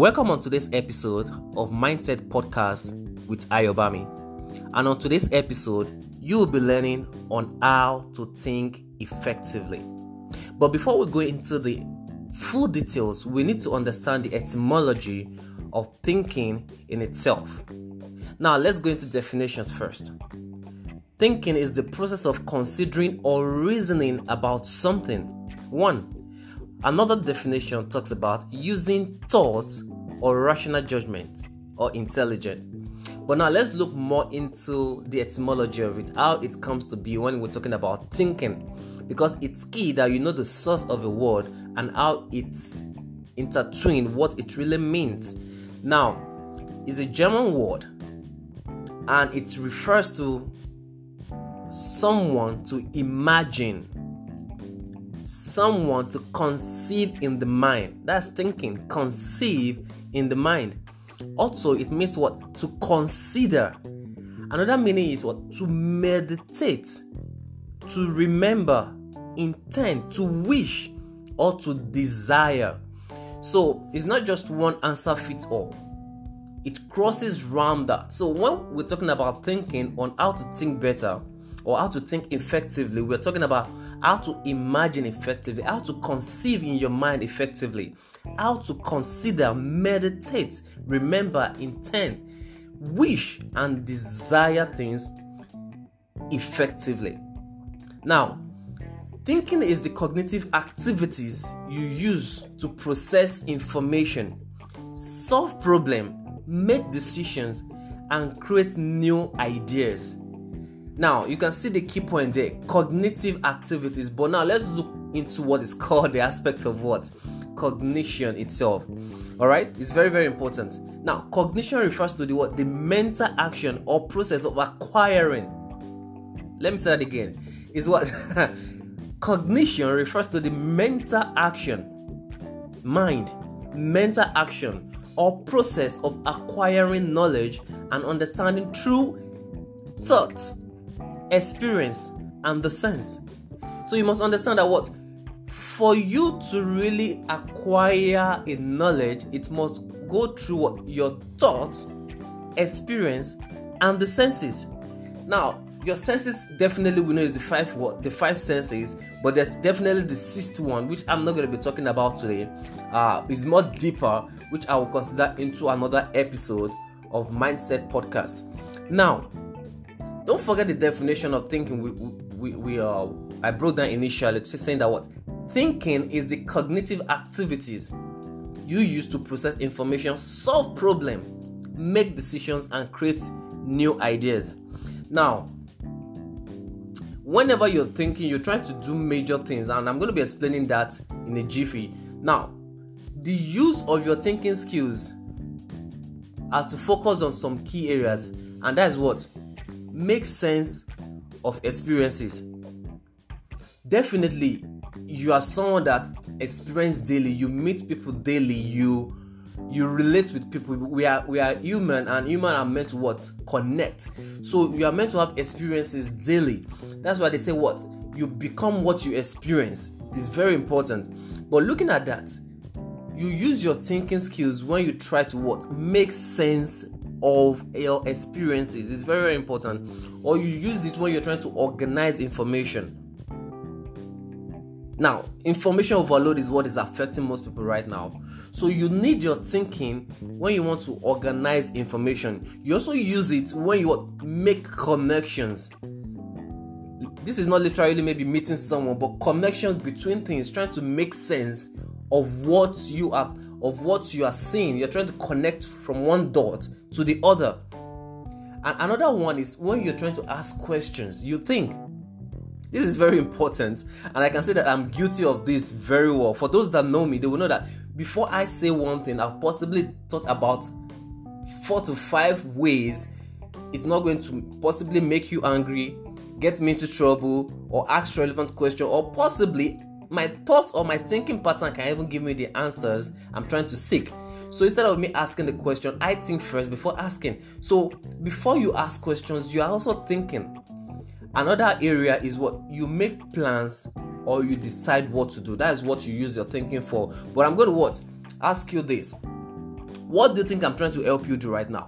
Welcome on today's episode of Mindset Podcast with Ayobami. And on today's episode, you will be learning on how to think effectively. But before we go into the full details, we need to understand the etymology of thinking in itself. Now, let's go into definitions first. Thinking is the process of considering or reasoning about something. One, another definition talks about using thought or rational judgment or intelligence. But now let's look more into the etymology of it, how it comes to be when we're talking about thinking. Because it's key that you know the source of a word and how it's intertwined, what it really means. Now, it's a German word and it refers to someone to imagine, someone to conceive in the mind. That's thinking, conceive in the mind. Also, it means what? To consider. Another meaning is what? To meditate, to remember, intend, to wish, or to desire. So it's not just one answer fits all. It crosses round that. So when we're talking about thinking on how to think better or how to think effectively, we're talking about how to imagine effectively, how to conceive in your mind effectively, how to consider, meditate, remember, intend, wish, and desire things effectively. Now, thinking is the cognitive activities you use to process information, solve problems, make decisions, and create new ideas. Now, you can see the key point there cognitive activities, but now let's look into what is called the aspect of what cognition itself. All right, it's very very important. Now, cognition refers to the what the mental action or process of acquiring. Let me say that again. Is what cognition refers to the mental action, mind, mental action or process of acquiring knowledge and understanding through thought, experience, and the sense. So you must understand that what for you to really acquire a knowledge, it must go through what your thoughts, experience, and the senses. Now, your senses definitely we know is the five what the five senses, but there's definitely the sixth one, which I'm not going to be talking about today. Uh, is more deeper, which I will consider into another episode of Mindset Podcast. Now, don't forget the definition of thinking. We we, we uh I broke down initially, saying that what Thinking is the cognitive activities you use to process information, solve problems, make decisions, and create new ideas. Now, whenever you're thinking, you're trying to do major things, and I'm going to be explaining that in a jiffy. Now, the use of your thinking skills are to focus on some key areas, and that is what makes sense of experiences. Definitely, you are someone that experience daily. You meet people daily. You you relate with people. We are we are human and human are meant to what? Connect. So you are meant to have experiences daily. That's why they say what? You become what you experience. Is very important. But looking at that you use your thinking skills when you try to what? Make sense of your experiences it's very very important or you use it when you're trying to organize information now, information overload is what is affecting most people right now. So, you need your thinking when you want to organize information. You also use it when you make connections. This is not literally maybe meeting someone, but connections between things, trying to make sense of what you are of what you are seeing. You're trying to connect from one dot to the other. And another one is when you're trying to ask questions. You think this is very important, and I can say that I'm guilty of this very well. For those that know me, they will know that before I say one thing, I've possibly thought about four to five ways it's not going to possibly make you angry, get me into trouble, or ask relevant question, or possibly my thoughts or my thinking pattern can even give me the answers I'm trying to seek. So instead of me asking the question, I think first before asking. So before you ask questions, you are also thinking. Another area is what you make plans or you decide what to do. That is what you use your thinking for. But I'm going to what? Ask you this. What do you think I'm trying to help you do right now?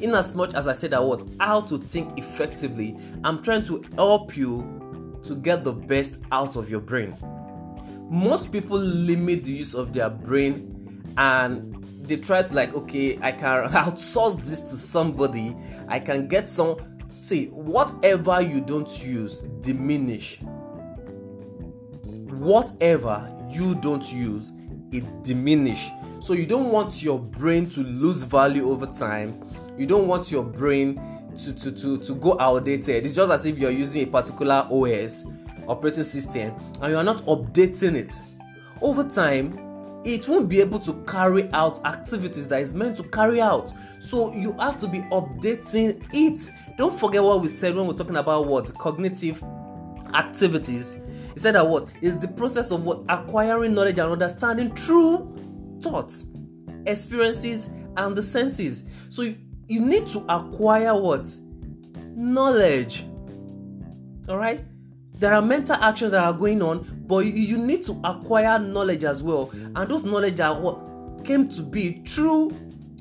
In as much as I said that what how to think effectively, I'm trying to help you to get the best out of your brain. Most people limit the use of their brain and they try to like okay i can outsource this to somebody. I can get some see whatever you don't use diminish. Whatever you don't use it diminish. So you don't want your brain to lose value over time. You don't want your brain to to to, to go outdated. It's just as if you're using a particular os operating system and you are not updating it over time it won't be able to carry out activities that is meant to carry out. So you have to be updating it. Don't forget what we said when we're talking about what cognitive activities. He said that what is the process of what acquiring knowledge and understanding through thoughts, experiences, and the senses. So you, you need to acquire what knowledge. All right there are mental actions that are going on but you, need to acquire knowledge as well. And those knowledge are what came to be through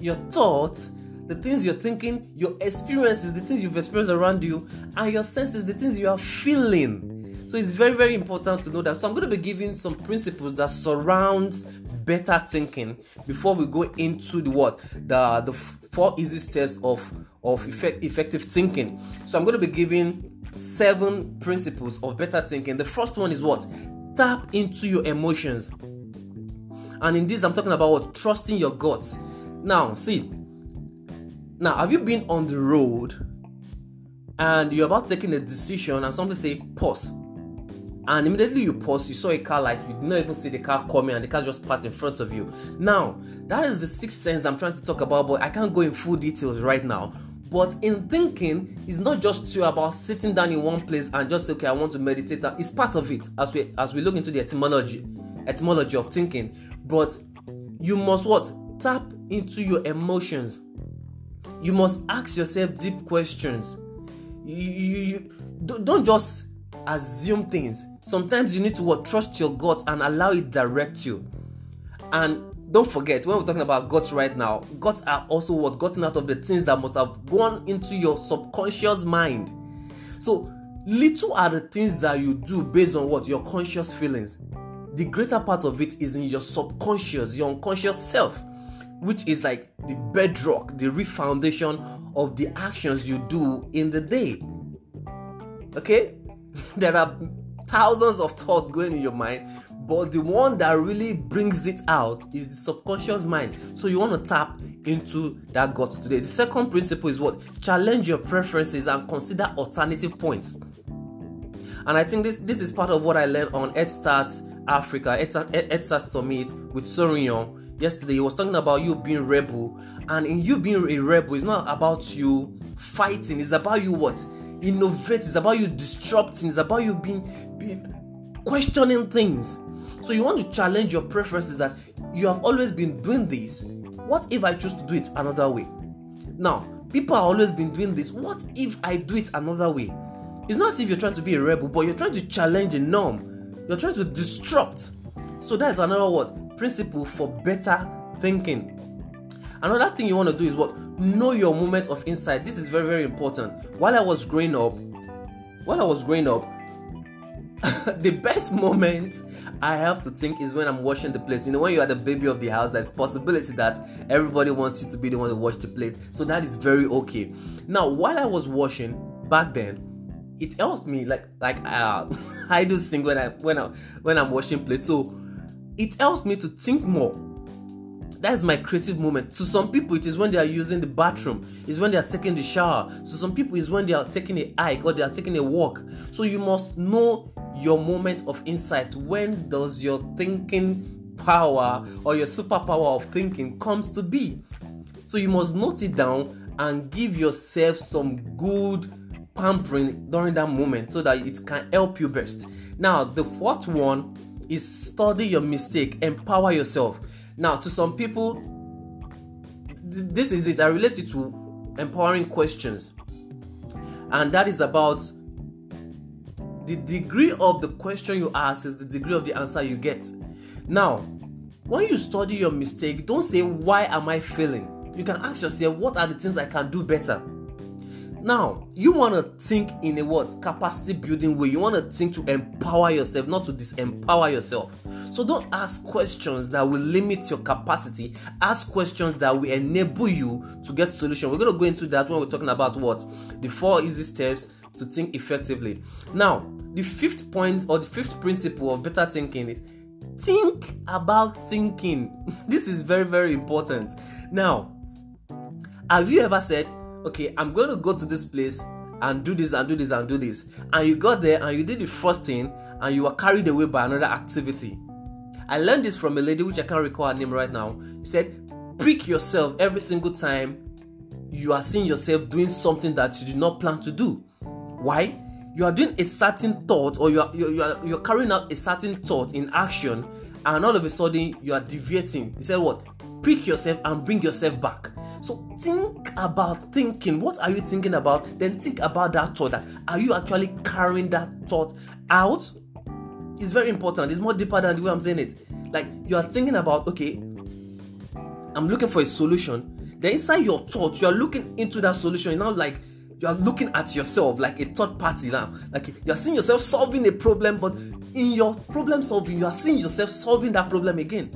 your thoughts the things you're thinking your experiences the things you've experienced around you and your senses the things you are feeling. So it's very very important to know that. So i'm going to be giving some principles that surround better thinking before we go into the what? The the four easy steps of of effect, effective thinking so i'm going to be giving seven principles of better thinking. The first one is what? Tap into your emotions. And in this, I'm talking about what? Trusting your guts. Now, see, now have you been on the road and you're about taking a decision and somebody say pause? And immediately you pause, you saw a car like you did not even see the car coming and the car just passed in front of you. Now, that is the sixth sense I'm trying to talk about, but I can't go in full details right now. But in thinking, it's not just you about sitting down in one place and just say, okay, I want to meditate. It's part of it as we as we look into the etymology, etymology of thinking. But you must what? Tap into your emotions. You must ask yourself deep questions. You, you, you don't just assume things. Sometimes you need to what trust your gut and allow it direct you. And don't forget when we're talking about guts right now guts are also what? Gotten out of the things that must have gone into your subconscious mind. So little are the things that you do based on what? Your conscious feelings. The greater part of it is in your subconscious your unconscious self which is like the bedrock the real foundation of the actions you do in the day. Okay there are thousands of thoughts going in your mind but the one that really brings it out is the subconscious mind. So you want to tap into that gut today. The second principle is what? Challenge your preferences and consider alternative points. And i think this this is part of what i learned on EdStart africa EdStart summit with Sorin yesterday. He was talking about you being rebel. And in you being a rebel it's not about you fighting it's about you what innovate it's about you disrupting it's about you being, being questioning things so you want to challenge your preferences that you have always been doing this. What if I choose to do it another way? Now, people have always been doing this. What if I do it another way? It's not as if you're trying to be a rebel, but you're trying to challenge a norm. You're trying to disrupt. So that's another word principle for better thinking. Another thing you want to do is what know your moment of insight. This is very very important. While I was growing up, while I was growing up, the best moment I have to think is when I'm washing the plate. You know, when you are the baby of the house, there's possibility that everybody wants you to be the one to wash the plate. So that is very okay. Now, while I was washing back then, it helped me like like uh, I do sing when I when I when I'm washing plates. So it helps me to think more that's my creative moment. To some people, it is when they are using the bathroom, it's when they are taking the shower. To some people, it's when they are taking a hike or they are taking a walk. So you must know your moment of insight. When does your thinking power or your superpower of thinking comes to be? So you must note it down and give yourself some good pampering during that moment so that it can help you best. Now, the fourth one is study your mistake, empower yourself. Now, to some people, th- this is it. I relate it to empowering questions, and that is about the degree of the question you ask is the degree of the answer you get. Now, when you study your mistake, don't say, Why am I failing? You can ask yourself, What are the things I can do better? Now, you want to think in a what capacity building way. You want to think to empower yourself, not to disempower yourself. So don't ask questions that will limit your capacity. Ask questions that will enable you to get solution. We're going to go into that when we're talking about what the four easy steps to think effectively. Now, the fifth point or the fifth principle of better thinking is think about thinking. this is very very important. Now, have you ever said, "Okay, I'm going to go to this place and do this and do this and do this," and you got there and you did the first thing and you were carried away by another activity? I learned this from a lady which I can't recall her name right now. She said, "Prick yourself every single time you are seeing yourself doing something that you did not plan to do." Why? You are doing a certain thought or you are, you are, you are carrying out a certain thought in action and all of a sudden you are deviating. He said what? Pick yourself and bring yourself back. So think about thinking. What are you thinking about? Then think about that thought. That are you actually carrying that thought out? It's very important. It's more deeper than the way I'm saying it. Like you are thinking about, okay, I'm looking for a solution. Then inside your thought, you are looking into that solution. You know, like you are looking at yourself like a third party now. Like you are seeing yourself solving a problem, but in your problem solving, you are seeing yourself solving that problem again.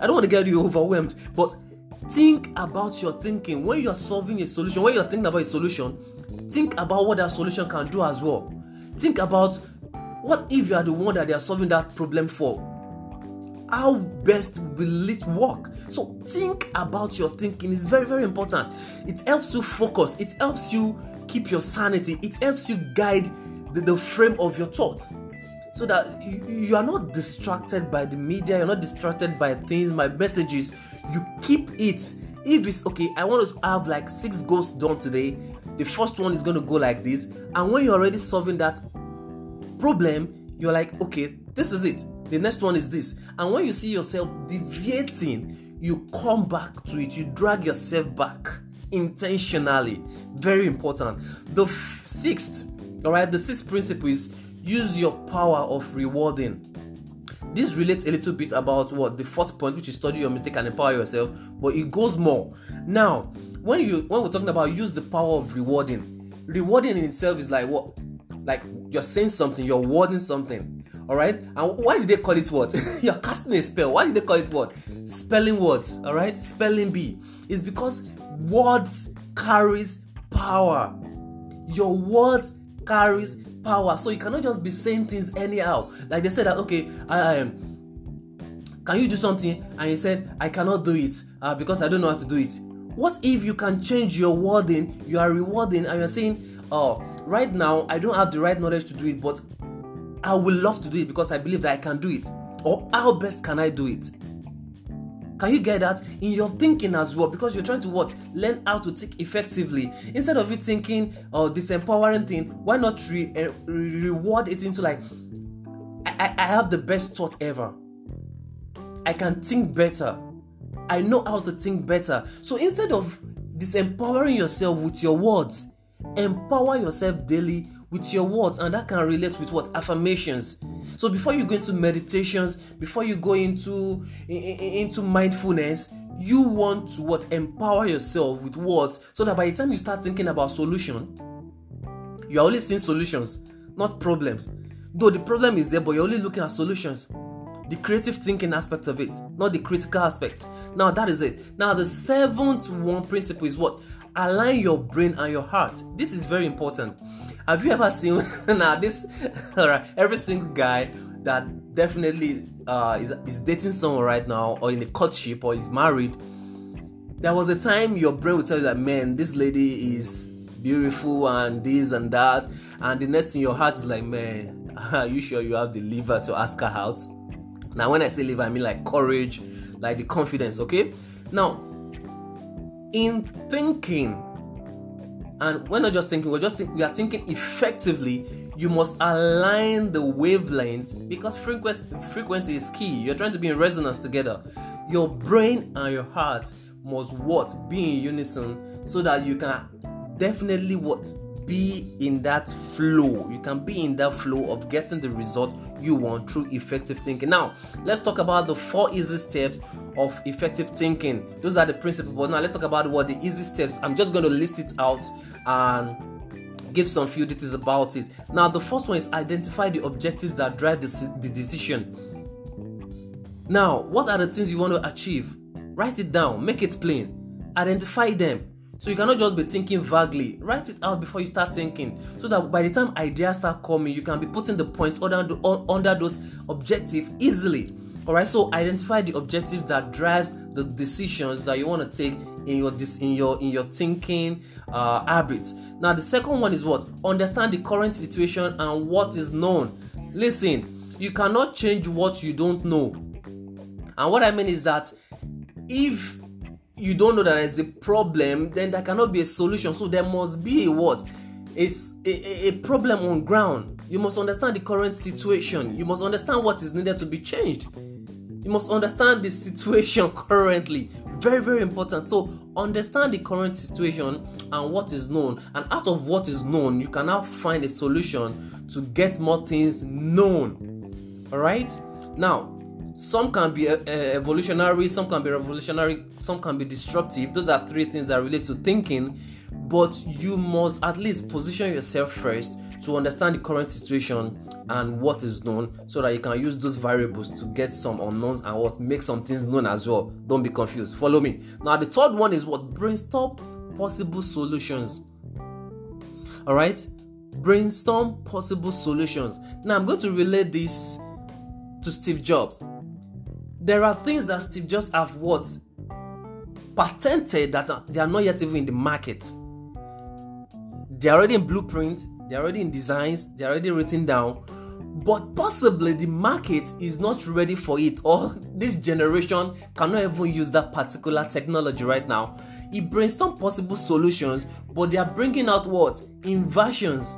I don't want to get you overwhelmed, but think about your thinking. When you are solving a solution. When you are thinking about a solution, think about what that solution can do as well. Think about what if you are the one that they are solving that problem for? How best will it work? So think about your thinking. It's very very important. It helps you focus. It helps you keep your sanity. It helps you guide the, the frame of your thought so that you, you, are not distracted by the media you're not distracted by things my messages you keep it. If it's okay i want to have like six goals done today the first one is going to go like this and when you're already solving that problem you're like okay this is it. The next one is this. And when you see yourself deviating you come back to it. You drag yourself back intentionally. Very important. The f- sixth all right the sixth principle is use your power of rewarding. This relates a little bit about what the fourth point which is study your mistake and empower yourself but it goes more. Now when you when we're talking about use the power of rewarding rewarding in itself is like what? Like you're saying something you're wording something all right? And why did they call it what? You're casting a spell. Why did they call it what? Spelling words all right? Spelling bee. Is because words carries power. Your words carries power. So you cannot just be saying things anyhow. Like they said that okay i um, can you do something? And you said i cannot do it uh, because i don't know how to do it. What if you can change your wording? You are rewarding and you're saying oh right now i don't have the right knowledge to do it but I would love to do it because I believe that I can do it. Or how best can I do it? Can you get that in your thinking as well? Because you're trying to what? Learn how to think effectively. Instead of you thinking, oh, this empowering thing, why not re- uh, reward it into like, I-, I have the best thought ever. I can think better. I know how to think better. So instead of disempowering yourself with your words, empower yourself daily with your words and that can relate with what? Affirmations. So before you go into meditations before you go into into mindfulness you want to what? Empower yourself with words so that by the time you start thinking about solution you're only seeing solutions not problems. Though the problem is there but you're only looking at solutions. The creative thinking aspect of it not the critical aspect. Now that is it. Now the seventh one principle is what? Align your brain and your heart. This is very important have you ever seen now this? All right, every single guy that definitely uh, is is dating someone right now, or in a courtship, or is married. There was a time your brain would tell you that, man, this lady is beautiful and this and that, and the next thing your heart is like, man, are you sure you have the liver to ask her out? Now, when I say liver, I mean like courage, like the confidence. Okay, now in thinking and we're not just thinking we're just think, we are thinking effectively you must align the wavelengths because frequency frequency is key. You're trying to be in resonance together. Your brain and your heart must what? Be in unison so that you can definitely what be in that flow. You can be in that flow of getting the result you want through effective thinking. Now, let's talk about the four easy steps of effective thinking. Those are the principles. But now let's talk about what the easy steps. I'm just going to list it out and give some few details about it. Now, the first one is identify the objectives that drive the, the decision. Now, what are the things you want to achieve? Write it down, make it plain, identify them. So you cannot just be thinking vaguely. Write it out before you start thinking, so that by the time ideas start coming, you can be putting the points under under those objectives easily. All right. So identify the objective that drives the decisions that you want to take in your in your in your thinking uh, habits. Now the second one is what understand the current situation and what is known. Listen, you cannot change what you don't know. And what I mean is that if you don't know that there's a problem, then there cannot be a solution. So there must be a what? It's a, a, problem on ground. You must understand the current situation. You must understand what is needed to be changed. You must understand the situation currently. Very, very important. So understand the current situation and what is known. And out of what is known, you can now find a solution to get more things known. Alright? Now, some can be uh, evolutionary some can be revolutionary some can be disruptive. Those are three things that relate to thinking. But you must at least position yourself first to understand the current situation and what is known so that you can use those variables to get some unknowns and what make some things known as well. Don't be confused. Follow me. Now the third one is what? Brainstorm possible solutions. All right? Brainstorm possible solutions. Now i'm going to relate this to steve jobs there are things that Steve Jobs have what patented that they are not yet even in the market. They're already in blueprint, they're already in designs, they're already written down, but possibly the market is not ready for it, or this generation cannot even use that particular technology right now. He some possible solutions, but they are bringing out what inversions.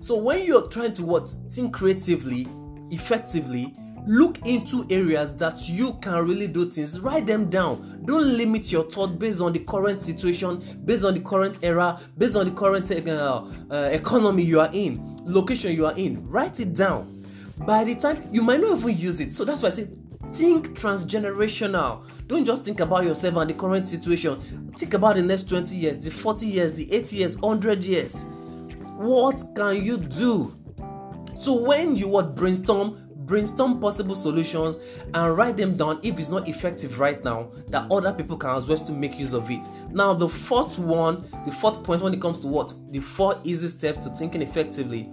So when you're trying to what think creatively, effectively, look into areas that you can really do things. Write them down. Don't limit your thought based on the current situation based on the current era based on the current uh, uh, economy you are in location you are in. Write it down. By the time you might not even use it. So that's why i say think transgenerational. Don't just think about yourself and the current situation. Think about the next 20 years the 40 years the 80 years 100 years. What can you do? So when you would brainstorm brainstorm possible solutions and write them down if it's not effective right now that other people can as well to make use of it. Now the fourth one the fourth point when it comes to what? The four easy steps to thinking effectively.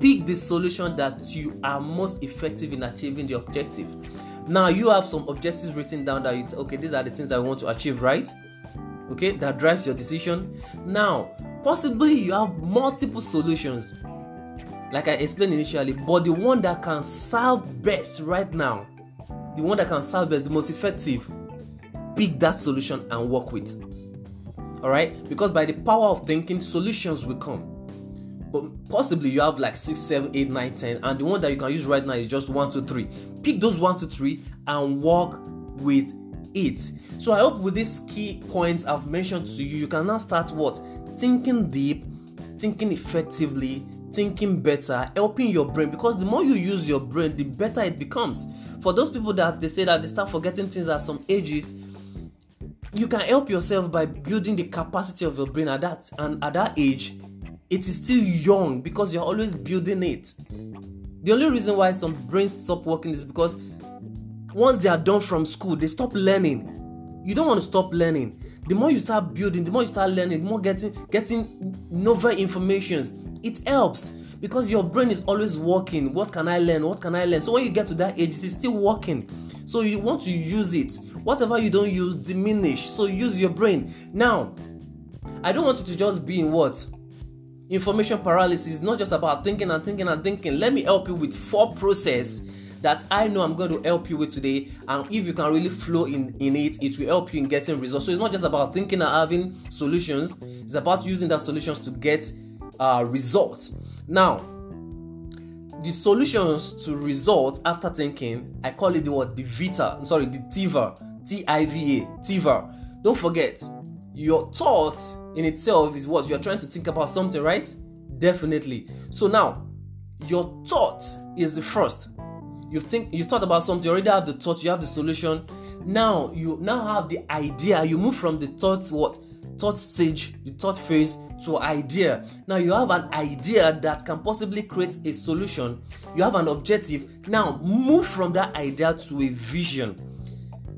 Pick the solution that you are most effective in achieving the objective. Now you have some objectives written down that you t- okay these are the things that i want to achieve right? Okay that drives your decision. Now possibly you have multiple solutions like I explained initially, but the one that can serve best right now, the one that can serve best, the most effective, pick that solution and work with. All right, because by the power of thinking, solutions will come. But possibly you have like six, seven, eight, nine, ten, and the one that you can use right now is just one, two, three. Pick those one, two, three and work with it. So I hope with these key points I've mentioned to you, you can now start what thinking deep, thinking effectively, thinking better, helping your brain because the more you use your brain, the better it becomes. For those people that they say that they start forgetting things at some ages, you can help yourself by building the capacity of your brain at that and at that age it is still young because you're always building it. The only reason why some brains stop working is because once they are done from school they stop learning. You don't want to stop learning. The more you start building the more you start learning the more getting getting novel informations it helps because your brain is always working. What can i learn? What can i learn? So when you get to that age it is still working. So you want to use it. Whatever you don't use diminish. So use your brain. Now i don't want you to just be in what? Information paralysis. Not just about thinking and thinking and thinking. Let me help you with four process that I know I'm going to help you with today. And if you can really flow in, in it, it will help you in getting results. So it's not just about thinking and having solutions, it's about using that solutions to get uh, results. Now, the solutions to result after thinking, I call it the word the Vita. I'm sorry, the TIVA, T I V A, TIVA. Don't forget, your thought in itself is what you're trying to think about something, right? Definitely. So now, your thought is the first. You think you thought about something, you already have the thought, you have the solution. Now you now have the idea. You move from the thought what thought stage, the thought phase to idea. Now you have an idea that can possibly create a solution. You have an objective. Now move from that idea to a vision.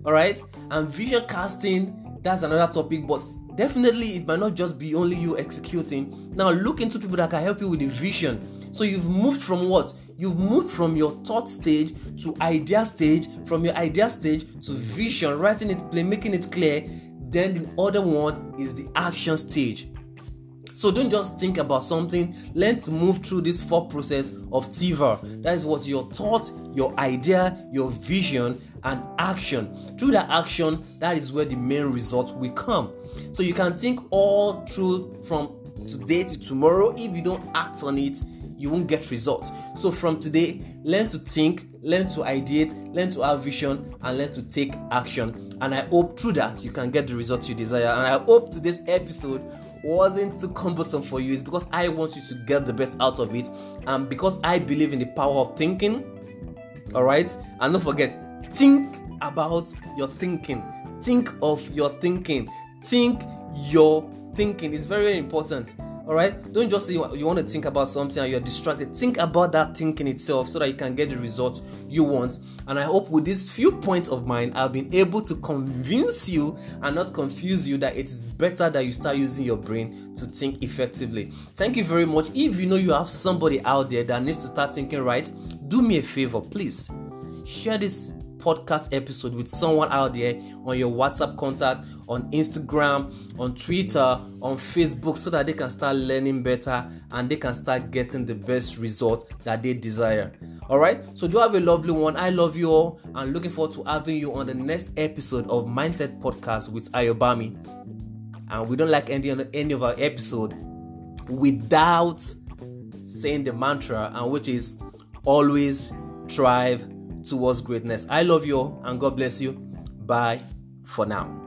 All right, and vision casting that's another topic, but definitely it might not just be only you executing. Now look into people that can help you with the vision. So you've moved from what? You've moved from your thought stage to idea stage, from your idea stage to vision, writing it, play, making it clear. Then the other one is the action stage. So don't just think about something, Let's move through this four process of TIVA. That is what your thought, your idea, your vision, and action. Through that action, that is where the main result will come. So you can think all through from today to tomorrow. If you don't act on it, you won't get results. So from today, learn to think, learn to ideate, learn to have vision, and learn to take action. And I hope through that you can get the results you desire. And I hope today's episode wasn't too cumbersome for you. It's because I want you to get the best out of it, and because I believe in the power of thinking. All right, and don't forget, think about your thinking. Think of your thinking. Think your thinking. It's very, very important all right? Don't just say you want to think about something and you're distracted. Think about that thinking itself so that you can get the result you want. And i hope with these few points of mine i've been able to convince you and not confuse you that it is better that you start using your brain to think effectively. Thank you very much. If you know you have somebody out there that needs to start thinking right do me a favor please. Share this podcast episode with someone out there on your WhatsApp contact, on Instagram, on Twitter, on Facebook, so that they can start learning better and they can start getting the best result that they desire. All right, so do have a lovely one. I love you all and looking forward to having you on the next episode of Mindset Podcast with Ayobami. And we don't like ending any of our episode without saying the mantra, and which is always thrive towards greatness. I love you all and God bless you. Bye for now.